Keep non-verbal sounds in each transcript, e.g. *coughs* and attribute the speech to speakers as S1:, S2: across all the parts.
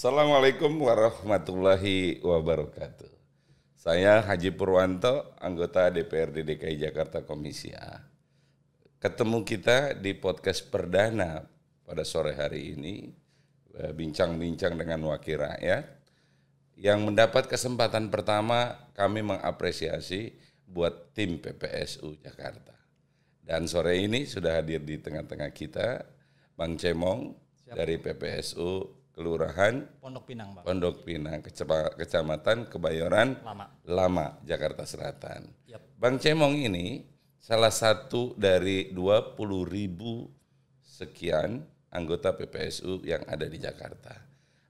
S1: Assalamualaikum warahmatullahi wabarakatuh. Saya Haji Purwanto, anggota DPRD DKI Jakarta Komisi A. Ketemu kita di podcast perdana pada sore hari ini, eh, bincang-bincang dengan wakil rakyat, yang mendapat kesempatan pertama kami mengapresiasi buat tim PPSU Jakarta. Dan sore ini sudah hadir di tengah-tengah kita Bang Cemong dari PPSU Kelurahan
S2: Pondok Pinang, Bang.
S1: Pondok Pinang, Kecamatan Kebayoran
S2: Lama.
S1: Lama, Jakarta Selatan.
S2: Yap.
S1: Bang Cemong ini salah satu dari 20 ribu sekian anggota PPSU yang ada di Jakarta.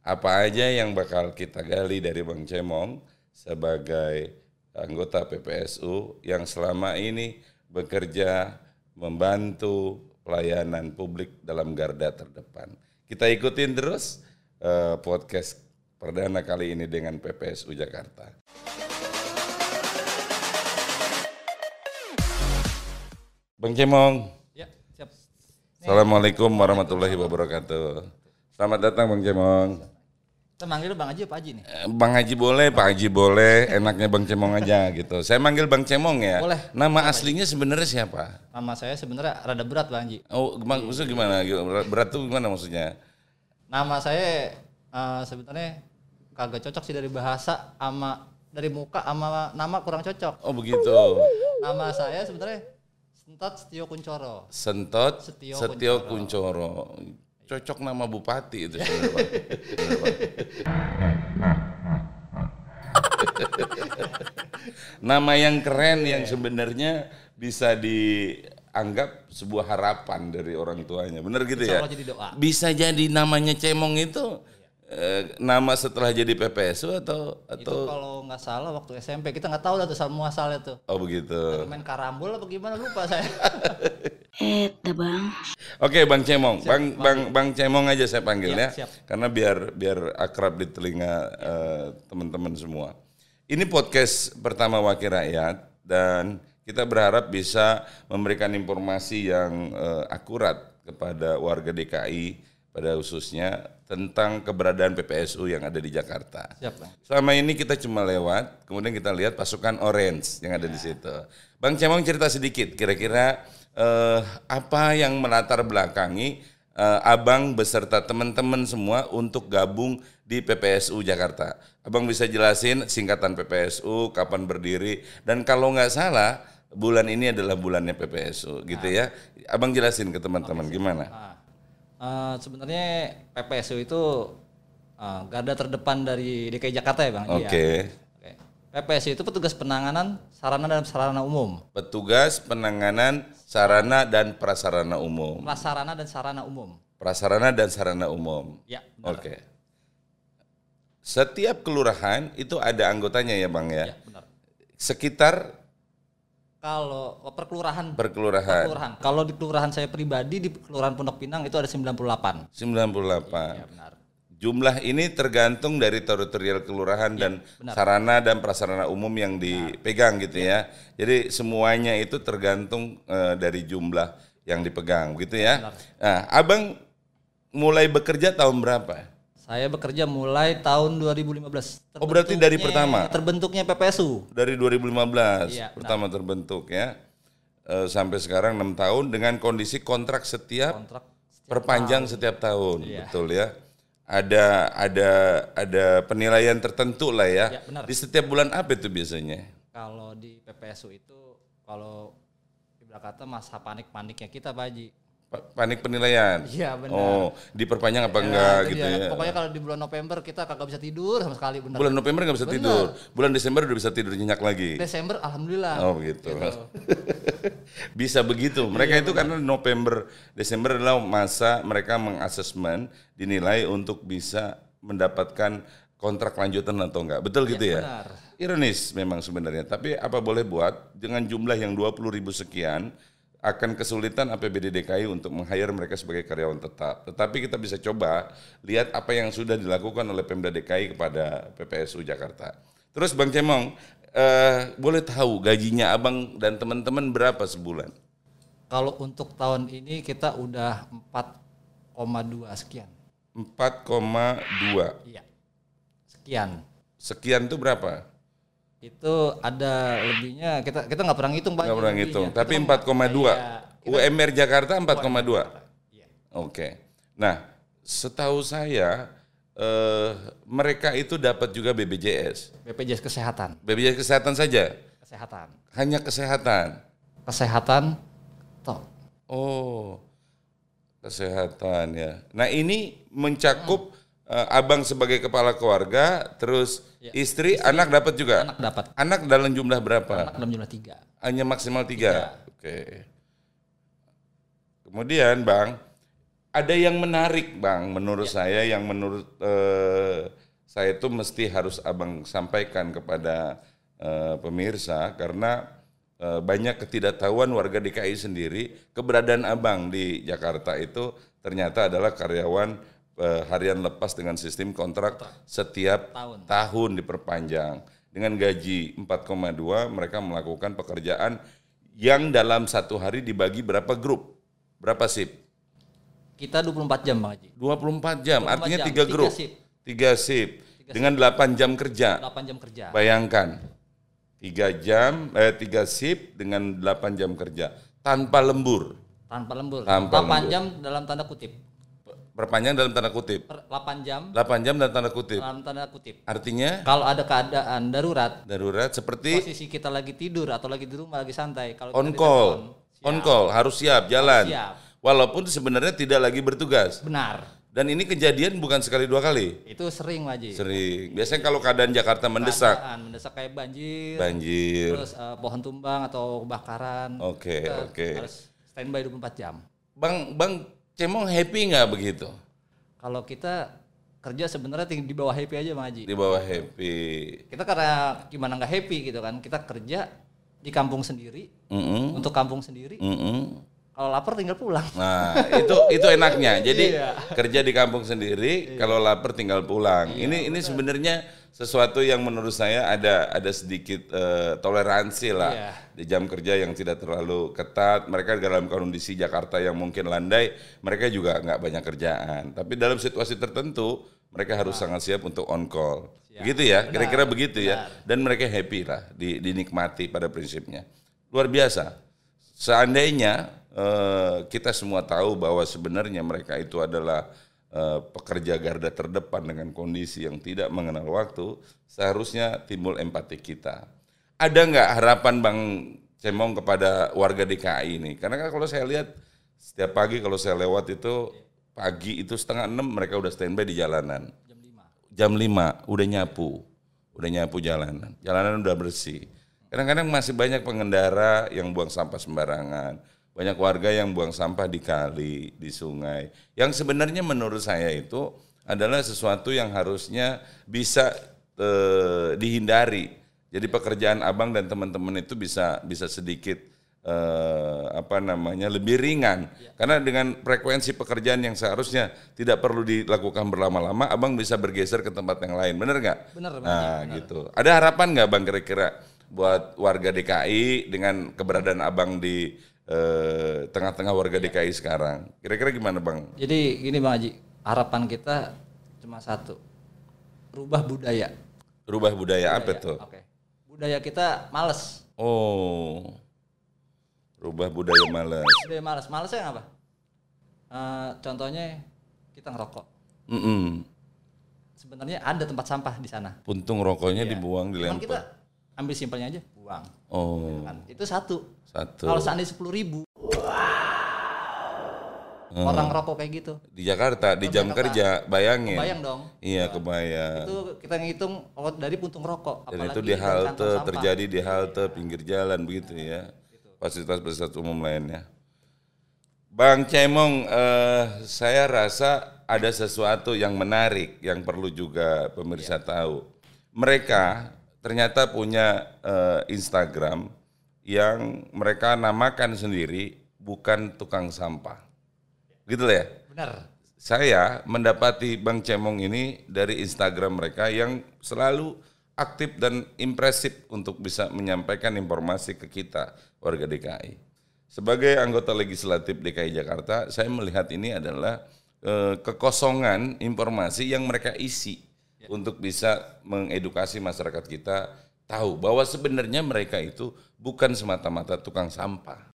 S1: Apa aja yang bakal kita gali dari Bang Cemong sebagai anggota PPSU yang selama ini bekerja membantu pelayanan publik dalam garda terdepan. Kita ikutin terus eh, podcast perdana kali ini dengan PPSU Jakarta. Bang Cemong,
S2: Ya, siap.
S1: Assalamualaikum warahmatullahi wabarakatuh. Selamat datang Bang Cemong.
S2: Kita manggil Bang Haji apa Haji nih?
S1: Eh, Bang Haji boleh, Pak Haji boleh, enaknya Bang Cemong aja gitu. Saya manggil Bang Cemong ya.
S2: Boleh.
S1: Nama aslinya sebenarnya siapa?
S2: Nama saya sebenarnya rada berat Bang Haji.
S1: Oh, Bang, maksudnya gimana? Berat tuh gimana maksudnya?
S2: Nama saya eh, sebenarnya kagak cocok sih dari bahasa sama dari muka sama nama kurang cocok.
S1: Oh begitu.
S2: Nama saya sebenarnya Sentot Setio Kuncoro.
S1: Sentot
S2: Setio
S1: Setio, Kuncoro. Cocok nama bupati itu sebenarnya. *laughs* Nama yang keren yang sebenarnya bisa dianggap sebuah harapan dari orang tuanya. Bener gitu
S2: Insya
S1: ya?
S2: Jadi doa.
S1: Bisa jadi namanya Cemong itu eh, nama setelah jadi PPSU atau
S2: Itu
S1: atau
S2: kalau nggak salah waktu SMP kita nggak tahu tuh semua asalnya tuh.
S1: oh begitu.
S2: Main karambol apa gimana lupa saya. *laughs*
S3: Eta bang.
S1: Oke Bang Cemong, Bang Bang Bang Cemong aja saya panggil
S2: Iya,
S1: ya,
S2: siap.
S1: karena biar biar akrab di telinga eh, teman-teman semua. Ini podcast pertama Wakil Rakyat dan kita berharap bisa memberikan informasi yang eh, akurat kepada warga DKI pada khususnya tentang keberadaan PPSU yang ada di Jakarta.
S2: Siap Bang.
S1: Selama ini kita cuma lewat, kemudian kita lihat pasukan orange yang ada di situ. Bang Cemong cerita sedikit, kira-kira eh, apa yang melatar belakangi eh, abang beserta teman-teman semua untuk gabung di PPSU Jakarta. Abang bisa jelasin singkatan PPSU, kapan berdiri, dan kalau nggak salah bulan ini adalah bulannya PPSU, gitu ya. Abang jelasin ke teman-teman gimana?
S2: Nah, eh, sebenarnya PPSU itu eh, garda terdepan dari DKI Jakarta ya Bang. Haji, ya?
S1: Oke.
S2: Oke. PPSU itu petugas penanganan sarana dan sarana umum.
S1: Petugas penanganan sarana dan prasarana umum.
S2: Prasarana dan sarana umum.
S1: Prasarana dan sarana umum.
S2: Ya,
S1: Oke. Setiap kelurahan itu ada anggotanya ya Bang ya.
S2: Ya, benar.
S1: Sekitar
S2: Kalau per kelurahan,
S1: per kelurahan
S2: kelurahan. Kalau di kelurahan saya pribadi di Kelurahan Pondok Pinang itu ada 98.
S1: 98.
S2: Ya, benar.
S1: Jumlah ini tergantung dari teritorial kelurahan dan
S2: benar.
S1: sarana dan prasarana umum yang dipegang gitu ya. Jadi semuanya itu tergantung eh, dari jumlah yang dipegang gitu ya. Nah, Abang mulai bekerja tahun berapa?
S2: Saya bekerja mulai tahun 2015.
S1: Oh, berarti dari pertama?
S2: Terbentuknya PPSU.
S1: dari 2015
S2: Iya,
S1: pertama terbentuk ya Eh, sampai sekarang enam tahun dengan kondisi kontrak setiap
S2: Kontrak
S1: perpanjang setiap tahun
S2: Iya.
S1: betul ya ada ada ada penilaian tertentu lah ya,
S2: Iya, benar.
S1: di setiap bulan apa itu biasanya
S2: kalau di PPSU itu kalau ibarat kata masa panik-paniknya kita Pak Haji.
S1: Pa- panik penilaian
S2: Iya, benar.
S1: oh diperpanjang apa
S2: Ya,
S1: enggak
S2: itu
S1: gitu
S2: dia.
S1: ya
S2: Pokoknya kalau di bulan November kita kagak bisa tidur sama sekali benar.
S1: bulan November nggak bisa
S2: Benar.
S1: tidur bulan Desember udah bisa tidur nyenyak lagi
S2: Desember alhamdulillah.
S1: Oh begitu. *laughs* Bisa begitu. Mereka itu karena November, Desember adalah masa mereka mengasesmen, dinilai untuk bisa mendapatkan kontrak lanjutan atau enggak. Betul gitu ya?
S2: benar.
S1: Ironis memang sebenarnya. Tapi apa boleh buat dengan jumlah yang 20 ribu sekian akan kesulitan APBD DKI untuk meng-hire mereka sebagai karyawan tetap. Tetapi kita bisa coba lihat apa yang sudah dilakukan oleh Pemda DKI kepada PPSU Jakarta. Terus Bang Cemong, eh, boleh tahu gajinya Abang dan teman-teman berapa sebulan?
S2: Kalau untuk tahun ini kita udah 4,2 sekian.
S1: 4,2.
S2: Iya. Sekian.
S1: Sekian itu berapa?
S2: Itu ada lebihnya kita kita nggak pernah ngitung Pak.
S1: Nggak pernah ngitung,
S2: Kita
S1: tapi
S2: mah-
S1: 4,2.
S2: Iya,
S1: UMR Jakarta 4,2.
S2: Iya.
S1: Oke. Nah, setahu saya eh, mereka itu dapat juga BPJS.
S2: BPJS kesehatan.
S1: BPJS kesehatan saja,
S2: Kesehatan.
S1: hanya kesehatan.
S2: Kesehatan toh.
S1: Oh, kesehatan ya. Nah ini mencakup eh, abang sebagai kepala keluarga, terus istri, anak dapat juga.
S2: Anak dapat.
S1: Anak dalam jumlah berapa?
S2: Anak dalam jumlah tiga.
S1: Hanya maksimal tiga. Oke. Kemudian bang, ada yang menarik bang, menurut saya yang menurut eh, saya itu mesti harus abang sampaikan kepada eh, pemirsa karena banyak ketidaktahuan warga DKI sendiri keberadaan abang di Jakarta itu ternyata adalah karyawan eh, harian lepas dengan sistem kontrak setiap
S2: Tahun.
S1: tahun diperpanjang dengan gaji 4,2 mereka melakukan pekerjaan yang dalam satu hari dibagi berapa grup berapa sip
S2: Kita 24 jam Bang Haji.
S1: 24 jam
S2: 24
S1: artinya
S2: jam,
S1: tiga
S2: tiga
S1: grup
S2: sip.
S1: tiga sip dengan 8 jam kerja
S2: 8 jam kerja.
S1: bayangkan tiga jam eh tiga sip dengan 8 jam kerja tanpa lembur
S2: Tanpa lembur.
S1: Tanpa
S2: 8
S1: lembur.
S2: jam dalam tanda kutip.
S1: Perpanjang dalam tanda kutip
S2: Per 8 jam
S1: 8 jam dalam tanda kutip
S2: dalam tanda kutip.
S1: artinya
S2: Kalau ada keadaan darurat,
S1: darurat seperti
S2: posisi kita lagi tidur atau lagi di rumah lagi santai, kalau
S1: on call
S2: ditelepon,
S1: on call harus siap jalan
S2: Siap.
S1: walaupun sebenarnya tidak lagi bertugas
S2: benar.
S1: dan ini kejadian bukan sekali dua kali
S2: Itu sering Waji.
S1: sering biasanya kalau keadaan Jakarta mendesak
S2: Keadaan mendesak kayak banjir,
S1: banjir
S2: terus eh, pohon tumbang atau kebakaran.
S1: oke
S2: kita
S1: oke
S2: Harus standby 24 jam.
S1: bang bang Cemong happy nggak begitu
S2: Kalau kita kerja sebenarnya di bawah happy aja Bang Haji.
S1: di bawah happy
S2: Kita karena gimana nggak happy gitu kan. Kita kerja di kampung sendiri,
S1: Mm-mm,
S2: untuk kampung sendiri.
S1: mm-mm.
S2: Kalau lapar tinggal pulang.
S1: Nah, itu itu enaknya. Jadi
S2: Iya.
S1: kerja di kampung sendiri, kalau lapar tinggal pulang. ini ini sebenarnya sesuatu yang menurut saya ada ada sedikit eh, toleransi lah
S2: Iya.
S1: di jam kerja yang tidak terlalu ketat. Mereka dalam kondisi Jakarta yang mungkin landai, mereka juga nggak banyak kerjaan. Tapi dalam situasi tertentu, mereka harus sangat siap untuk on call. Begitu ya, kira-kira begitu ya. Dan mereka happy lah, di- dinikmati pada prinsipnya. Luar biasa. Seandainya eh, kita semua tahu bahwa sebenarnya mereka itu adalah eh, pekerja garda terdepan dengan kondisi yang tidak mengenal waktu, seharusnya timbul empati kita. Ada nggak harapan Bang Cemong kepada warga DKI ini? Karena kan kalau saya lihat setiap pagi kalau saya lewat itu pagi itu setengah enam mereka udah standby di jalanan
S2: Jam 5.
S1: jam 5 udah nyapu, udah nyapu jalanan, jalanan udah bersih. Kadang-kadang masih banyak pengendara yang buang sampah sembarangan, banyak warga yang buang sampah di kali, di sungai. Yang sebenarnya menurut saya itu adalah sesuatu yang harusnya bisa eh, dihindari. Jadi pekerjaan abang dan teman-teman itu bisa bisa sedikit eh, apa namanya lebih ringan karena dengan frekuensi pekerjaan yang seharusnya tidak perlu dilakukan berlama-lama abang bisa bergeser ke tempat yang lain bener nggak
S2: Bener, Bang.
S1: nah gitu ada harapan nggak bang kira-kira buat warga DKI dengan keberadaan abang di tengah-tengah warga DKI sekarang kira-kira gimana bang
S2: Jadi gini Bang Haji, harapan kita cuma satu. Rubah budaya.
S1: rubah budaya apa tuh
S2: Oke. Budaya kita males.
S1: oh rubah budaya malas
S2: Budaya males. Malesnya apa? Eh, contohnya kita ngerokok.
S1: Mm-mm.
S2: Sebenarnya ada tempat sampah di sana.
S1: puntung rokoknya
S2: Iya.
S1: dibuang
S2: Cuman kita
S1: dilempar
S2: ambil simpelnya aja, buang.
S1: oh
S2: Kan? Itu satu.
S1: satu
S2: Kalau seandainya sepuluh ribu,
S1: Hmm.
S2: orang rokok kayak gitu,
S1: di Jakarta di jam kerja bayangin
S2: bayang dong.
S1: iya kebayang
S2: Itu kita ngitung oh, dari puntung rokok.
S1: dan
S2: apalagi
S1: itu di halte terjadi di halte pinggir jalan begitu ya fasilitas-fasilitas umum lainnya Bang Cemong eh, saya rasa ada sesuatu yang menarik yang perlu juga pemirsa tahu mereka ternyata punya eh, Instagram yang mereka namakan sendiri bukan tukang sampah gitu lah ya
S2: Benar.
S1: saya mendapati Bang Cemong ini dari Instagram mereka yang selalu aktif dan impresif untuk bisa menyampaikan informasi ke kita warga DKI. Sebagai anggota legislatif DKI Jakarta, saya melihat ini adalah eh, kekosongan informasi yang mereka isi
S2: Ya.
S1: untuk bisa mengedukasi masyarakat kita tahu bahwa sebenarnya mereka itu bukan semata-mata tukang sampah.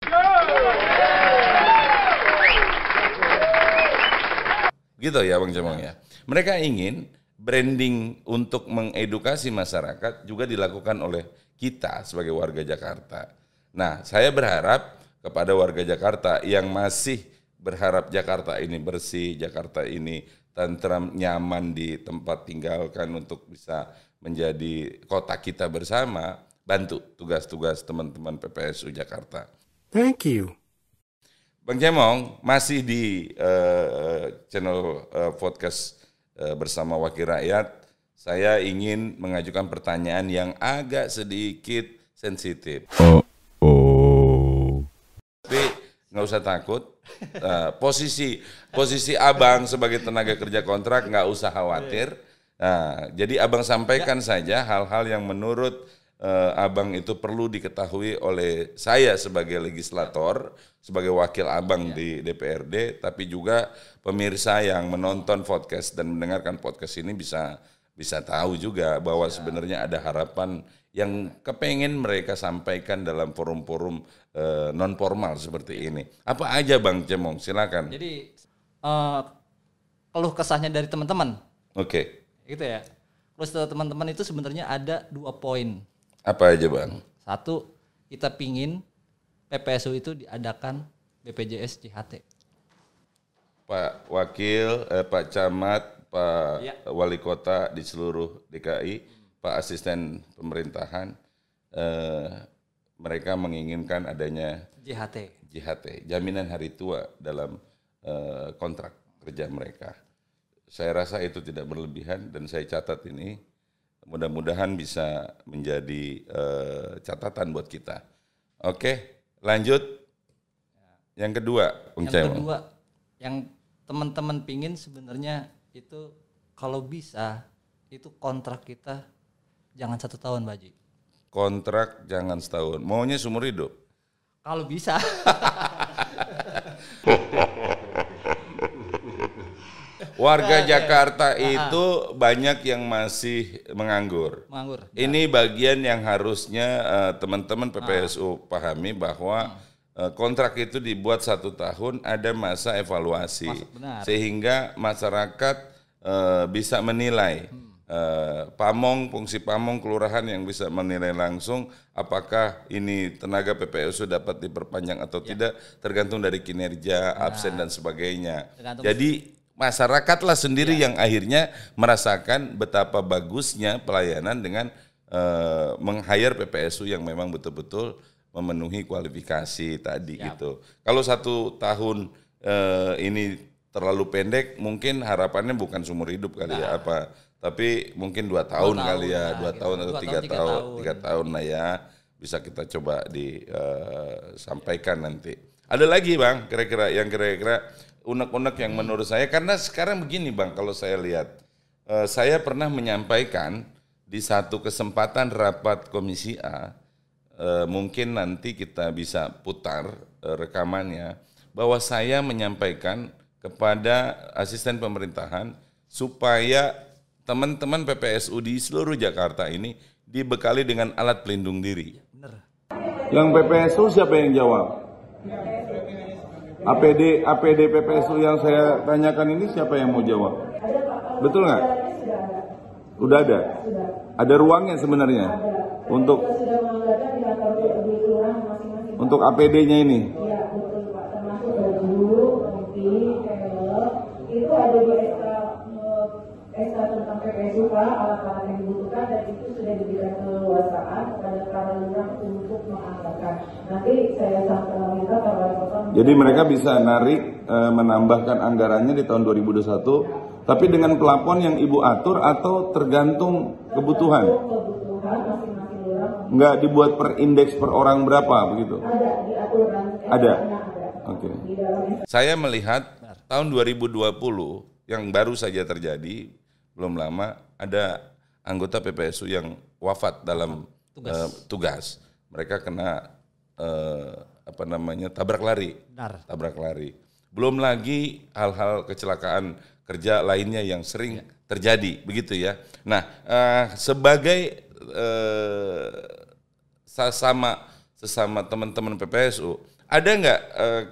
S1: Gitu ya Bang Cemong ya. Mereka ingin branding untuk mengedukasi masyarakat juga dilakukan oleh kita sebagai warga Jakarta. Nah, saya berharap kepada warga Jakarta yang masih berharap Jakarta ini bersih, Jakarta ini tentram, nyaman di tempat tinggalkan untuk bisa menjadi kota kita bersama, bantu tugas-tugas teman-teman PPSU Jakarta.
S4: Thank you.
S1: Bang Cemong masih di eh, channel eh, podcast eh, bersama Wakil Rakyat. Saya ingin mengajukan pertanyaan yang agak sedikit sensitif. Tapi nggak usah takut. Eh, posisi posisi abang sebagai tenaga kerja kontrak nggak usah khawatir. Nah, jadi abang sampaikan saja hal-hal yang menurut eh, abang itu perlu diketahui oleh saya sebagai legislator, sebagai wakil abang di DPRD, tapi juga pemirsa yang menonton podcast dan mendengarkan podcast ini bisa bisa tahu juga bahwa sebenarnya ada harapan yang kepengen mereka sampaikan dalam forum-forum eh, non formal seperti ini. Apa aja Bang Cemong? Silakan.
S2: Jadi eh, keluh kesahnya dari teman-teman,
S1: Oke.
S2: gitu ya. Terus teman-teman itu sebenarnya ada dua poin.
S1: Apa aja Bang?
S2: Satu, kita pingin PPSU itu diadakan BPJS JHT.
S1: Pak Wakil, eh, Pak Camat, Pak
S2: Ya.
S1: Wali Kota di seluruh DKI, Pak Asisten Pemerintahan, eh, mereka menginginkan adanya
S2: JHT.
S1: JHT, jaminan hari tua dalam eh, kontrak kerja mereka. Saya rasa itu tidak berlebihan dan saya catat ini mudah-mudahan bisa menjadi eh, catatan buat kita. Oke, lanjut. Yang kedua, Bung
S2: Yang kedua, yang teman-teman pingin sebenarnya itu kalau bisa itu kontrak kita jangan satu tahun, Baji.
S1: kontrak jangan setahun. Maunya seumur hidup.
S2: Kalau bisa. *laughs*
S1: Warga Jakarta itu banyak yang masih menganggur.
S2: Menganggur.
S1: Ini bagian yang harusnya eh, teman-teman PPSU pahami bahwa eh, kontrak itu dibuat satu tahun, ada masa evaluasi,
S2: benar.
S1: sehingga masyarakat eh, bisa menilai. Eh, pamong, fungsi pamong kelurahan yang bisa menilai langsung apakah ini tenaga PPSU dapat diperpanjang atau tidak, tergantung dari kinerja, absen dan sebagainya.
S2: Tergantung-
S1: Jadi masyarakatlah sendiri yang akhirnya merasakan betapa bagusnya pelayanan dengan eh, meng-hire PPSU yang memang betul-betul memenuhi kualifikasi tadi gitu. Kalau satu tahun eh, ini terlalu pendek, mungkin harapannya bukan seumur hidup kali ya apa, tapi mungkin dua tahun,
S2: tahun,
S1: kali ya,
S2: nah,
S1: dua
S2: gitu.
S1: tahun atau
S2: Dua
S1: tiga
S2: tahun, tiga
S1: tahun,
S2: tahun.
S1: tiga tahun lah ya, bisa kita coba disampaikan nanti. Ada lagi bang, kira-kira yang kira-kira unek-unek yang menurut saya karena sekarang begini bang, kalau saya lihat, eh, saya pernah menyampaikan di satu kesempatan rapat komisi A, eh, mungkin nanti kita bisa putar eh, rekamannya, bahwa saya menyampaikan kepada asisten pemerintahan supaya teman-teman PPSU di seluruh Jakarta ini dibekali dengan alat pelindung diri.
S2: Bener.
S1: Yang PPSU siapa yang jawab? APD APD PPSU yang saya tanyakan ini siapa yang mau jawab? Betul nggak? Udah ada. Ada ruangnya sebenarnya untuk untuk APD-nya ini.
S5: itu ada di SK eh, SK tentang PPSU Pak, alat-alat yang dibutuhkan dan itu sudah diberikan keleluasaan kepada para lurah untuk menganggarkan. Nanti saya sampai minta Wali Kota
S1: Jadi mereka bisa narik eh, menambahkan anggarannya di tahun 2021 tapi dengan pelapon yang Ibu atur atau tergantung kebutuhan.
S5: kebutuhan masing-masing lurah
S1: Nggak dibuat per indeks per orang berapa begitu.
S5: ada di aturan
S1: Ada.
S5: ada
S1: Oke.
S5: dalam
S1: Saya melihat tahun 2020 yang baru saja terjadi belum lama ada anggota PPSU yang wafat dalam
S2: Tugas.
S1: eh, tugas. Mereka kena eh, apa namanya tabrak lari.
S2: Benar.
S1: Tabrak lari. Belum lagi hal-hal kecelakaan kerja lainnya yang sering terjadi, begitu ya. Nah, eh, sebagai eh, sesama sesama teman-teman PPSU, ada nggak eh,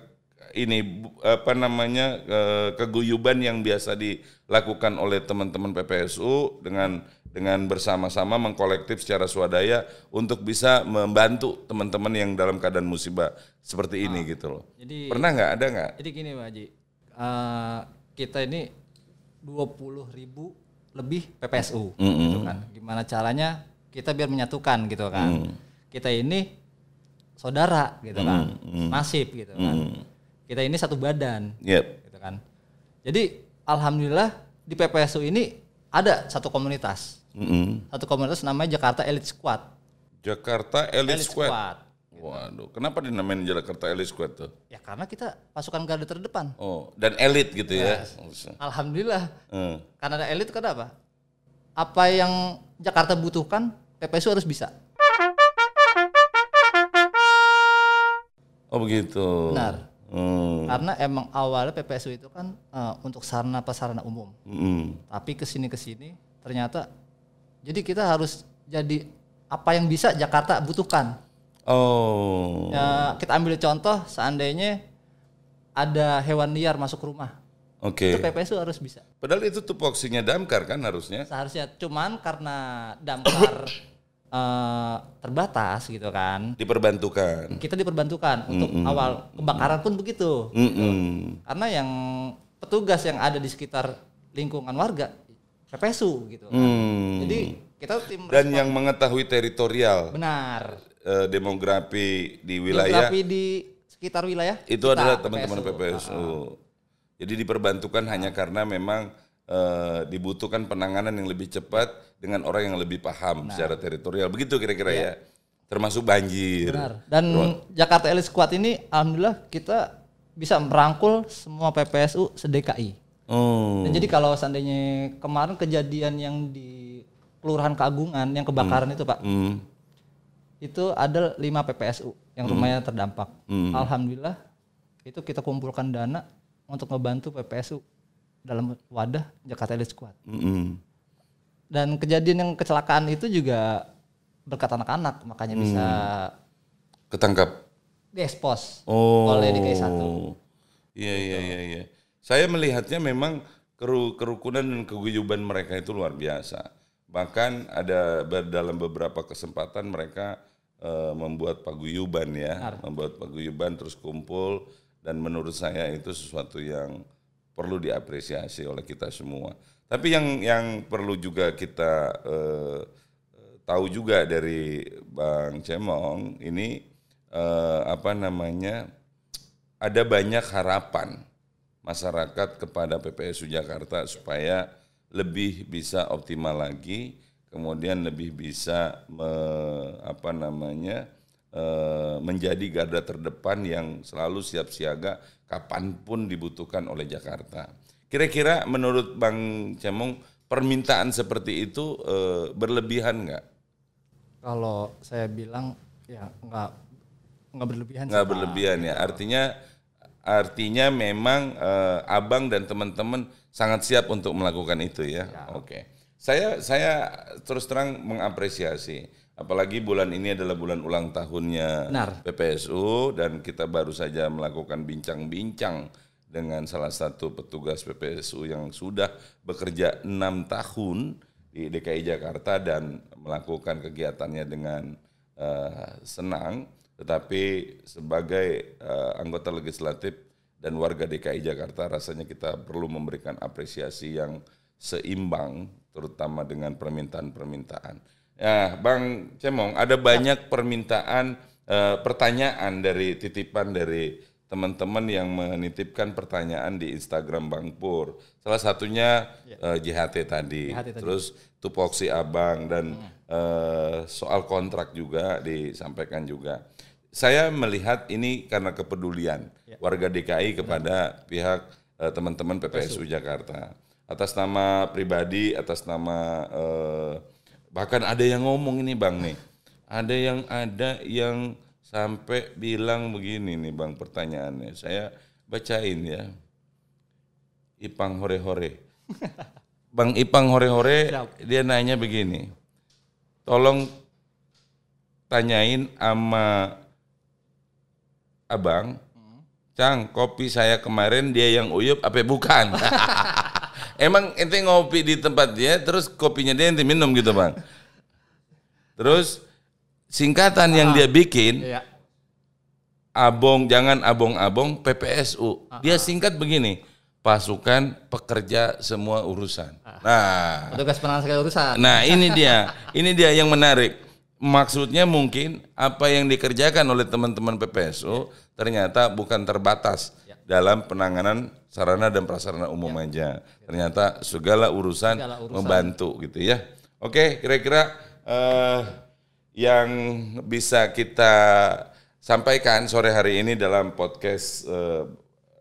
S1: ini apa namanya eh, keguyuban yang biasa dilakukan oleh teman-teman PPSU dengan dengan bersama-sama mengkolektif secara swadaya untuk bisa membantu teman-teman yang dalam keadaan musibah seperti ini gitu loh.
S2: Jadi
S1: Pernah nggak? Ada nggak?
S2: jadi gini Pak Haji. Eh, kita ini 20 ribu lebih PPSU gitu kan. Gimana caranya kita biar menyatukan gitu kan. Kita ini saudara gitu kan. Nasib gitu kan. Kita ini satu badan
S1: Yep.
S2: gitu kan. Jadi alhamdulillah di PPSU ini ada satu komunitas.
S1: Mm-mm.
S2: Satu komunitas namanya Jakarta Elite Squad.
S1: Jakarta Elite,
S2: Elite
S1: Squad.
S2: Squad.
S1: Waduh, kenapa dinamain Jakarta Elite Squad tuh?
S2: Ya karena kita pasukan garda terdepan.
S1: Oh, dan elit gitu ya.
S2: Alhamdulillah.
S1: Hmm.
S2: Karena ada elit karena apa? Apa yang Jakarta butuhkan, PPSU harus bisa.
S1: Oh begitu.
S2: Benar.
S1: Hmm.
S2: Karena emang awalnya PPSU itu kan eh, untuk sarana prasarana umum.
S1: Mm-mm.
S2: Tapi ke sini ke sini ternyata jadi kita harus jadi apa yang bisa Jakarta butuhkan.
S1: Oh.
S2: Ya, kita ambil contoh seandainya ada hewan liar masuk rumah,
S1: Oke.
S2: itu PPSU harus bisa.
S1: Padahal itu tupoksinya damkar kan harusnya.
S2: Seharusnya cuman karena damkar *coughs* eh, terbatas gitu kan.
S1: Diperbantukan.
S2: kita diperbantukan untuk awal kebakaran pun begitu
S1: Mm-mm.
S2: karena yang petugas yang ada di sekitar lingkungan warga PPSU gitu kan.
S1: Hmm.
S2: jadi kita tim
S1: Dan yang mengetahui teritorial
S2: benar
S1: eh, demografi di wilayah
S2: Geografi di sekitar wilayah
S1: itu
S2: kita,
S1: adalah teman-teman
S2: PPSU.
S1: PPSU. Jadi diperbantukan hanya karena memang eh, dibutuhkan penanganan yang lebih cepat dengan orang yang lebih paham secara teritorial. Begitu kira-kira ya. Termasuk banjir.
S2: benar dan Jakarta Elite Squad ini alhamdulillah kita bisa merangkul semua PPSU sedekai
S1: Oh.
S2: dan jadi kalau seandainya kemarin kejadian yang di Kelurahan Keagungan yang kebakaran itu Pak
S1: Hmm.
S2: itu ada 5 PPSU yang rumahnya terdampak.
S1: Hmm.
S2: Alhamdulillah itu kita kumpulkan dana untuk ngebantu PPSU dalam wadah Jakarta Elite Squad.
S1: Mm-mm.
S2: Dan kejadian yang kecelakaan itu juga berkat anak-anak makanya bisa
S1: Ketangkap.
S2: diekspos
S1: Oh.
S2: oleh DKI 1.
S1: Iya iya iya iya. Saya melihatnya memang keru kerukunan dan keguyuban mereka itu luar biasa. Bahkan ada dalam beberapa kesempatan mereka eh, membuat paguyuban ya, membuat paguyuban terus kumpul dan menurut saya itu sesuatu yang perlu diapresiasi oleh kita semua. Tapi yang yang perlu juga kita eh, tahu juga dari Bang Cemong ini eh, apa namanya ada banyak harapan masyarakat kepada PPSU Jakarta supaya lebih bisa optimal lagi, kemudian lebih bisa me- apa namanya eh, menjadi garda terdepan yang selalu siap siaga kapan pun dibutuhkan oleh Jakarta. Kira-kira menurut Bang Cemong permintaan seperti itu eh, berlebihan nggak?
S2: Kalau saya bilang ya nggak nggak berlebihan.
S1: nggak berlebihan ya artinya artinya memang eh, abang dan teman-teman sangat siap untuk melakukan itu ya, oke saya saya terus terang mengapresiasi apalagi bulan ini adalah bulan ulang tahunnya
S2: Benar.
S1: PPSU dan kita baru saja melakukan bincang-bincang dengan salah satu petugas PPSU yang sudah bekerja enam tahun di DKI Jakarta dan melakukan kegiatannya dengan eh, senang, tetapi sebagai eh, anggota legislatif dan warga DKI Jakarta rasanya kita perlu memberikan apresiasi yang seimbang, terutama dengan permintaan-permintaan. Ya, Bang Cemong, ada banyak permintaan, eh, pertanyaan dari titipan dari teman-teman yang menitipkan pertanyaan di Instagram Bang Pur. Salah satunya eh, JHT tadi,
S2: JHT tadi.
S1: terus tupoksi abang dan eh, soal kontrak juga disampaikan juga. Saya melihat ini karena kepedulian warga DKI kepada pihak eh, teman-teman PPSU Jakarta. Atas nama pribadi, atas nama eh, bahkan ada yang ngomong ini bang nih, ada yang ada yang sampai bilang begini nih bang pertanyaannya. Saya bacain ya. Ipang hore-hore. *laughs* Bang Ipang hore-hore dia nanya begini. Tolong tanyain sama Abang, Cang, kopi saya kemarin dia yang uyup apa bukan? *laughs* Emang ente ngopi di tempat dia terus kopinya dia ente minum gitu, Bang. Terus singkatan yang dia bikin
S2: Iya.
S1: abong jangan abong-abong PPSU. Dia singkat begini, pasukan pekerja semua urusan. Nah,
S2: Petugas penanganan segala urusan.
S1: nah ini dia, ini dia yang menarik. Maksudnya mungkin apa yang dikerjakan oleh teman-teman PPSU ternyata bukan terbatas dalam penanganan sarana dan prasarana umum aja. Ternyata segala urusan,
S2: Segala urusan.
S1: membantu gitu ya. Oke, kira-kira eh, yang bisa kita sampaikan sore hari ini dalam podcast eh,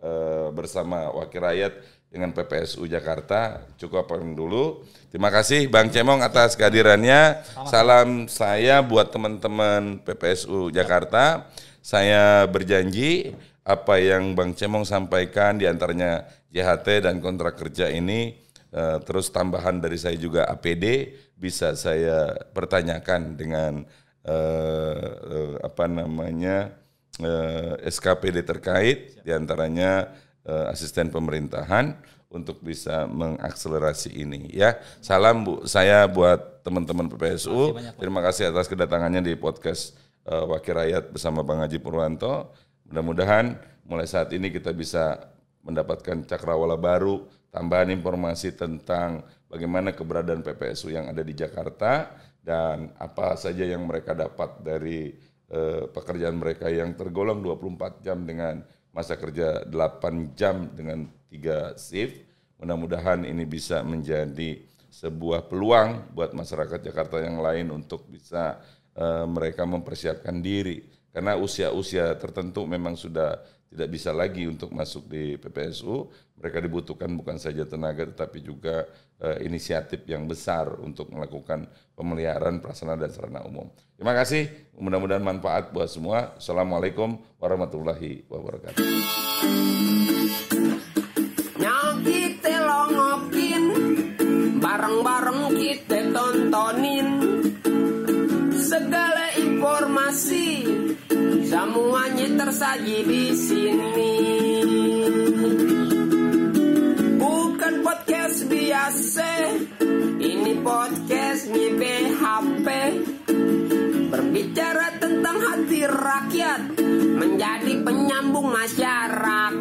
S1: eh, bersama Wakil Rakyat dengan PPSU Jakarta cukup apa dulu. Terima kasih Bang Cemong atas kehadirannya. Salam saya buat teman-teman PPSU Jakarta. Saya berjanji apa yang Bang Cemong sampaikan di antaranya JHT dan kontrak kerja ini eh, terus tambahan dari saya juga APD bisa saya pertanyakan dengan eh, eh, apa namanya eh, SKPD terkait di antaranya eh, asisten pemerintahan untuk bisa mengakselerasi ini ya. Salam bu saya buat teman-teman PPSU terima kasih atas kedatangannya di podcast eh, Wakil Rakyat bersama Bang Haji Purwanto mudah-mudahan mulai saat ini kita bisa mendapatkan cakrawala baru tambahan informasi tentang bagaimana keberadaan PPSU yang ada di Jakarta dan apa saja yang mereka dapat dari eh, pekerjaan mereka yang tergolong 24 jam dengan masa kerja 8 jam dengan tiga shift. Mudah-mudahan ini bisa menjadi sebuah peluang buat masyarakat Jakarta yang lain untuk bisa eh, mereka mempersiapkan diri karena usia-usia tertentu memang sudah tidak bisa lagi untuk masuk di PPSU. Mereka dibutuhkan bukan saja tenaga tetapi juga eh, inisiatif yang besar untuk melakukan pemeliharaan prasarana dan sarana umum. Terima kasih, mudah-mudahan manfaat buat semua. Assalamualaikum warahmatullahi wabarakatuh.
S4: Semuanya tersaji di sini. Bukan podcast biasa Ini podcast BHP Berbicara tentang hati rakyat Menjadi penyambung masyarakat.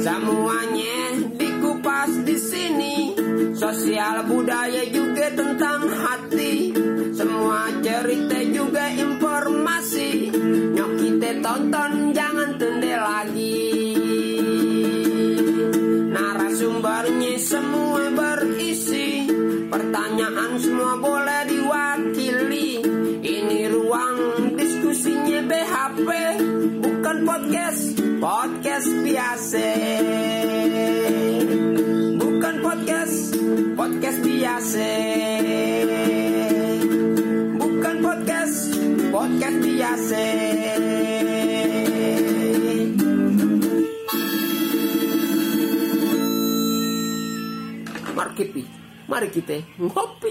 S4: Semuanya dikupas di sini Sosial budaya juga tentang hati Semua cerita juga informasi. Nyok kita tonton jangan tunda lagi. Narasumbernya semua berisi. Pertanyaan semua boleh diwakili. Ini ruang diskusinya BHP Bukan podcast. Podcast biasa Mari kita, mari kita ngopi.